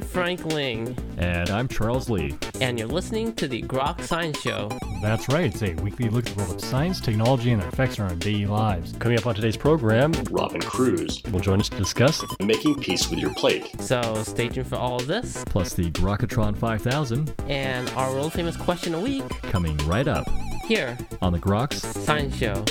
Frank Ling. And I'm Charles Lee. And you're listening to the Grok Science Show. That's right, it's a weekly look at the world of science, technology, and their effects on our daily lives. Coming up on today's program, Robyn Cruze will join us to discuss making peace with your plate. So stay tuned for all of this. Plus the Grokatron 5000. And our world famous question a week. Coming right up. Here. On the Groks Science Show.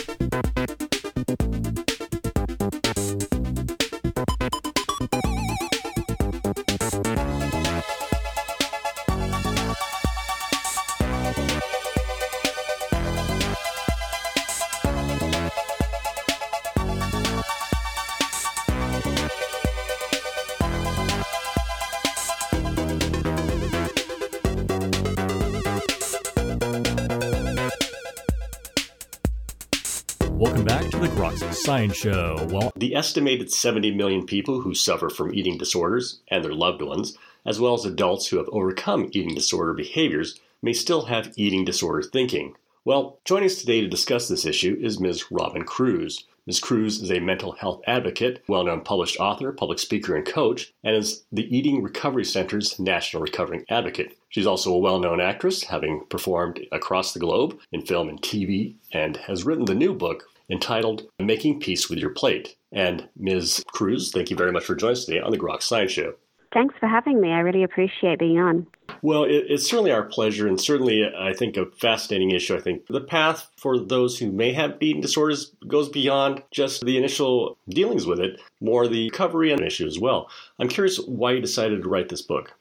Science Show. Well, the estimated 70 million people who suffer from eating disorders and their loved ones, as well as adults who have overcome eating disorder behaviors, may still have eating disorder thinking. Well, joining us today to discuss this issue is Ms. Robyn Cruze. Ms. Cruze is a mental health advocate, well known published author, public speaker, and coach, and is the Eating Recovery Center's National Recovering Advocate. She's also a well known actress, having performed across the globe in film and TV, and has written the new book, entitled Making Peace with Your Plate. And Ms. Cruze, thank you very much for joining us today on the Grok Science Show. Thanks for having me. I really appreciate being on. Well, it, it's certainly our pleasure, and certainly, I think, a fascinating issue. I think the path for those who may have eating disorders goes beyond just the initial dealings with it, more the recovery and issue as well. I'm curious why you decided to write this book.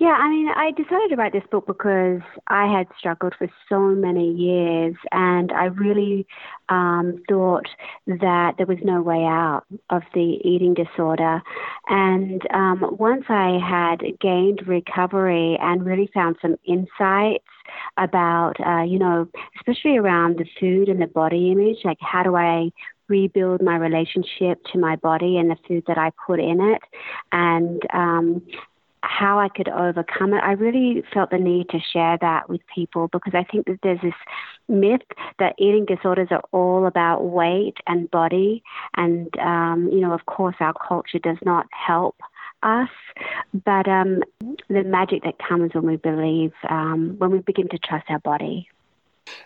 Yeah, I mean, I decided to write this book because I had struggled for so many years, and I really um, thought that there was no way out of the eating disorder. And um, once I had gained recovery and really found some insights about, uh, you know, especially around the food and the body image, like how do I rebuild my relationship to my body and the food that I put in it, and um, how I could overcome it. I really felt the need to share that with people because I think that there's this myth that eating disorders are all about weight and body. And, um, you know, of course, our culture does not help us, but um, the magic that comes when we believe, um, when we begin to trust our body.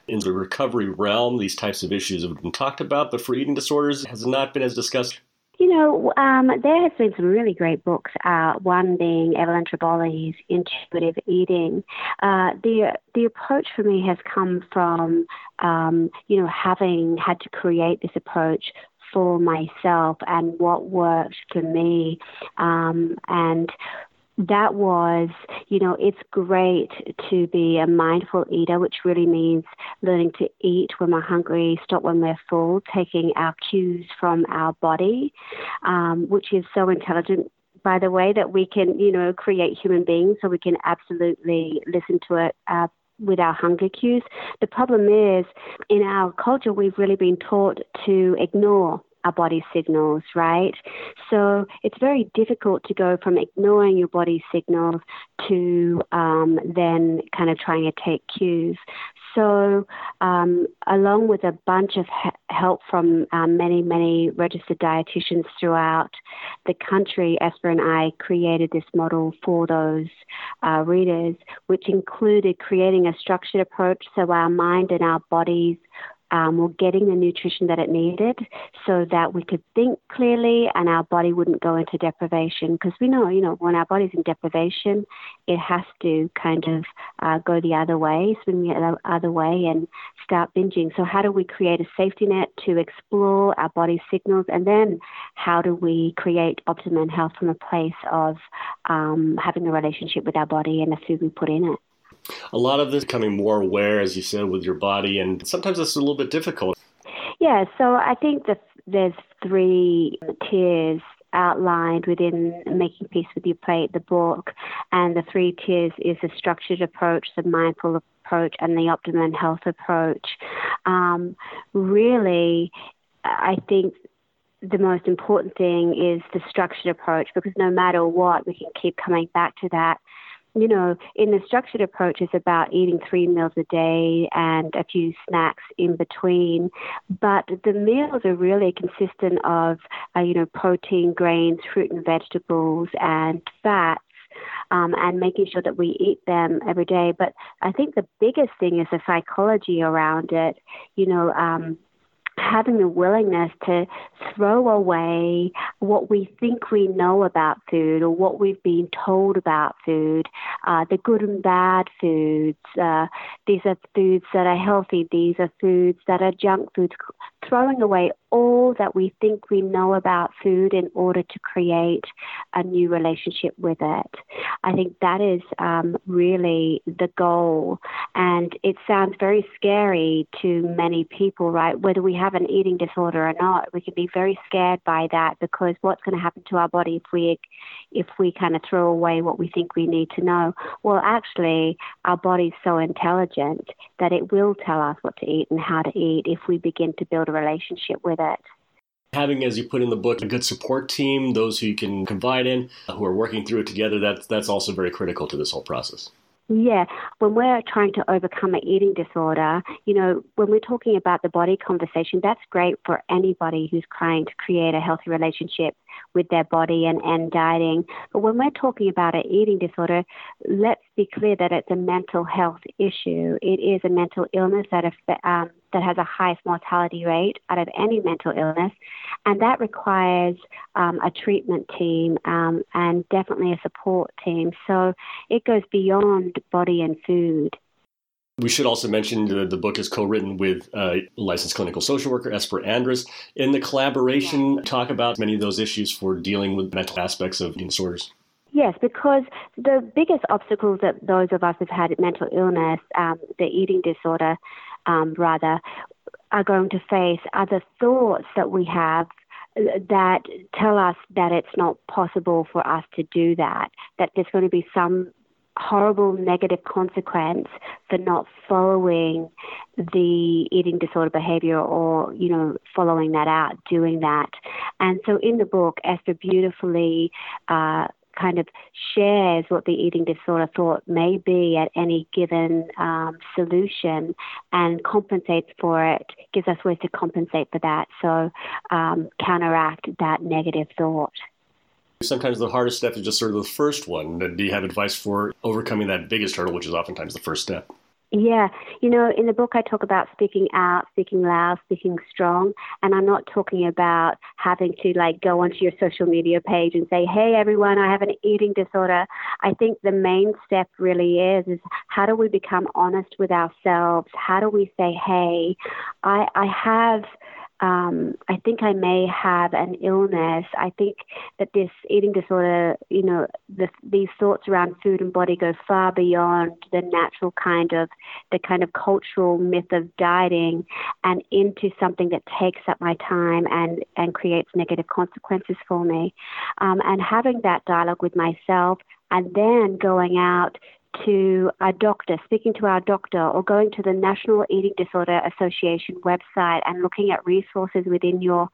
In the recovery realm, these types of issues have been talked about, but for eating disorders, has not been as discussed. You know, um, there has been some really great books. Uh, one being Evelyn Tribole's Intuitive Eating. Uh, the the approach for me has come from, um, you know, having had to create this approach for myself and what worked for me, um, and that was, you know, it's great to be a mindful eater, which really means learning to eat when we're hungry, stop when we're full, taking our cues from our body, um, which is so intelligent. By the way, that we can, you know, create human beings so we can absolutely listen to it uh, with our hunger cues. The problem is, in our culture, we've really been taught to ignore our body signals, right? So it's very difficult to go from ignoring your body signals to um, then kind of trying to take cues. So, um, along with a bunch of help from um, many, many registered dietitians throughout the country, Espra and I created this model for those uh, readers, which included creating a structured approach so our mind and our bodies um, were getting the nutrition that it needed so that we could think clearly and our body wouldn't go into deprivation. Because we know, you know, when our body's in deprivation, it has to kind of uh, go the other way, swing the other way, and start binging. So, how do we create a safety net to explore our body's signals? And then, how do we create optimum health from a place of um, having a relationship with our body and the food we put in it? A lot of this becoming more aware, as you said, with your body, and sometimes it's a little bit difficult. Yeah, so I think that there's three tiers outlined within Making Peace with Your Plate, the book, and the three tiers is the structured approach, the mindful approach, and the optimum health approach. Um, really, I think the most important thing is the structured approach because no matter what, we can keep coming back to that you know, in the structured approach, it's about eating three meals a day and a few snacks in between. But the meals are really consistent of, uh, you know, protein, grains, fruit and vegetables, and fats um, and making sure that we eat them every day. But I think the biggest thing is the psychology around it. You know, um, having the willingness to throw away what we think we know about food or what we've been told about food, uh, the good and bad foods. Uh, these are foods that are healthy, these are foods that are junk foods. Throwing away all that we think we know about food in order to create a new relationship with it. I think that is um, really the goal. And it sounds very scary to many people, right? Whether we have an eating disorder or not, we can be very scared by that because what's going to happen to our body if we if we kind of throw away what we think we need to know? Well, actually, our body's so intelligent that it will tell us what to eat and how to eat if we begin to build a relationship with it having, as you put in the book, a good support team, those who you can confide in, who are working through it together, that's, that's also very critical to this whole process. Yeah, when we're trying to overcome an eating disorder, you know, when we're talking about the body conversation, that's great for anybody who's trying to create a healthy relationship with their body and, and dieting. But when we're talking about an eating disorder, let's be clear that it's a mental health issue. It is a mental illness that, um, that has a highest mortality rate out of any mental illness, and that requires um, a treatment team um, and definitely a support team. So it goes beyond body and food. We should also mention the, the book is co-written with uh, licensed clinical social worker Espra Andrus. In the collaboration, talk about many of those issues for dealing with mental aspects of disorders. Yes, because the biggest obstacles that those of us who've had mental illness, um, the eating disorder, um, rather, are going to face are the thoughts that we have that tell us that it's not possible for us to do that, that there's going to be some horrible negative consequence for not following the eating disorder behavior or, you know, following that out, doing that. And so in the book, Esther beautifully uh, kind of shares what the eating disorder thought may be at any given um, solution and compensates for it, gives us ways to compensate for that. So um, counteract that negative thought. Sometimes the hardest step is just sort of the first one. Do you have advice for overcoming that biggest hurdle, which is oftentimes the first step? Yeah, you know, in the book I talk about speaking out, speaking loud, speaking strong, and I'm not talking about having to like go onto your social media page and say, "Hey everyone, I have an eating disorder." I think the main step really is is how do we become honest with ourselves? How do we say, "Hey, I I have um, I think I may have an illness. I think that this eating disorder, you know, the, these thoughts around food and body go far beyond the natural kind of, the kind of cultural myth of dieting and into something that takes up my time and, and creates negative consequences for me. Um, and having that dialogue with myself and then going out to a doctor, speaking to our doctor, or going to the National Eating Disorder Association website and looking at resources within your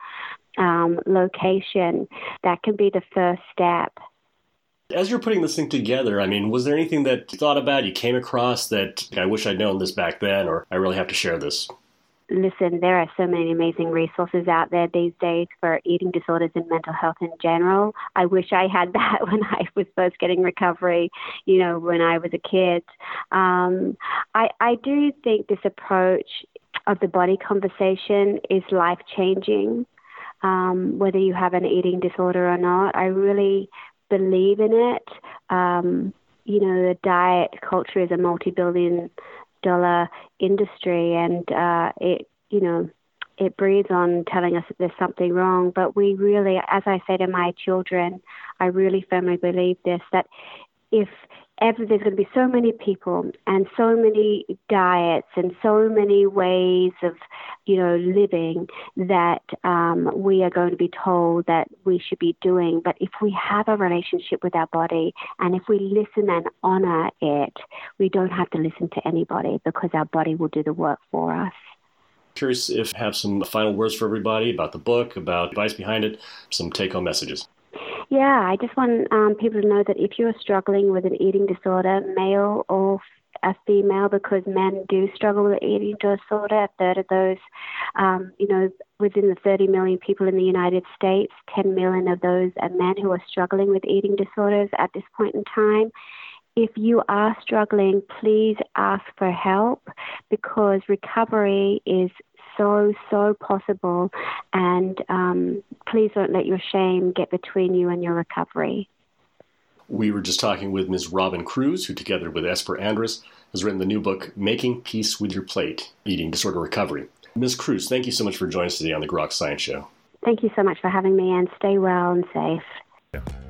um, location, that can be the first step. As you're putting this thing together, I mean, was there anything that you thought about, you came across that I wish I'd known this back then, or I really have to share this? Listen, there are so many amazing resources out there these days for eating disorders and mental health in general. I wish I had that when I was first getting recovery, you know, when I was a kid. Um, I, I do think this approach of the body conversation is life changing, um, whether you have an eating disorder or not. I really believe in it. Um, you know, the diet culture is a multi billion dollar industry, and uh, it you know it breeds on telling us that there's something wrong. But we really, as I say to my children, I really firmly believe this that if there's going to be so many people and so many diets and so many ways of you know living that um, we are going to be told that we should be doing. But if we have a relationship with our body and if we listen and honor it we don't have to listen to anybody because our body will do the work for us. Curious if have some final words for everybody about the book about advice behind it some take-home messages yeah, I just want um, people to know that if you're struggling with an eating disorder, male or a female because men do struggle with eating disorder. A third of those, um, you know, within the 30 million people in the United States, 10 million of those are men who are struggling with eating disorders at this point in time. If you are struggling, please ask for help because recovery is so, so possible. And um, please don't let your shame get between you and your recovery. We were just talking with Ms. Robyn Cruze, who, together with Espra Andrus, has written the new book, Making Peace with Your Plate Eating Disorder Recovery. Ms. Cruze, thank you so much for joining us today on the Grok Science Show. Thank you so much for having me, and stay well and safe. Yeah.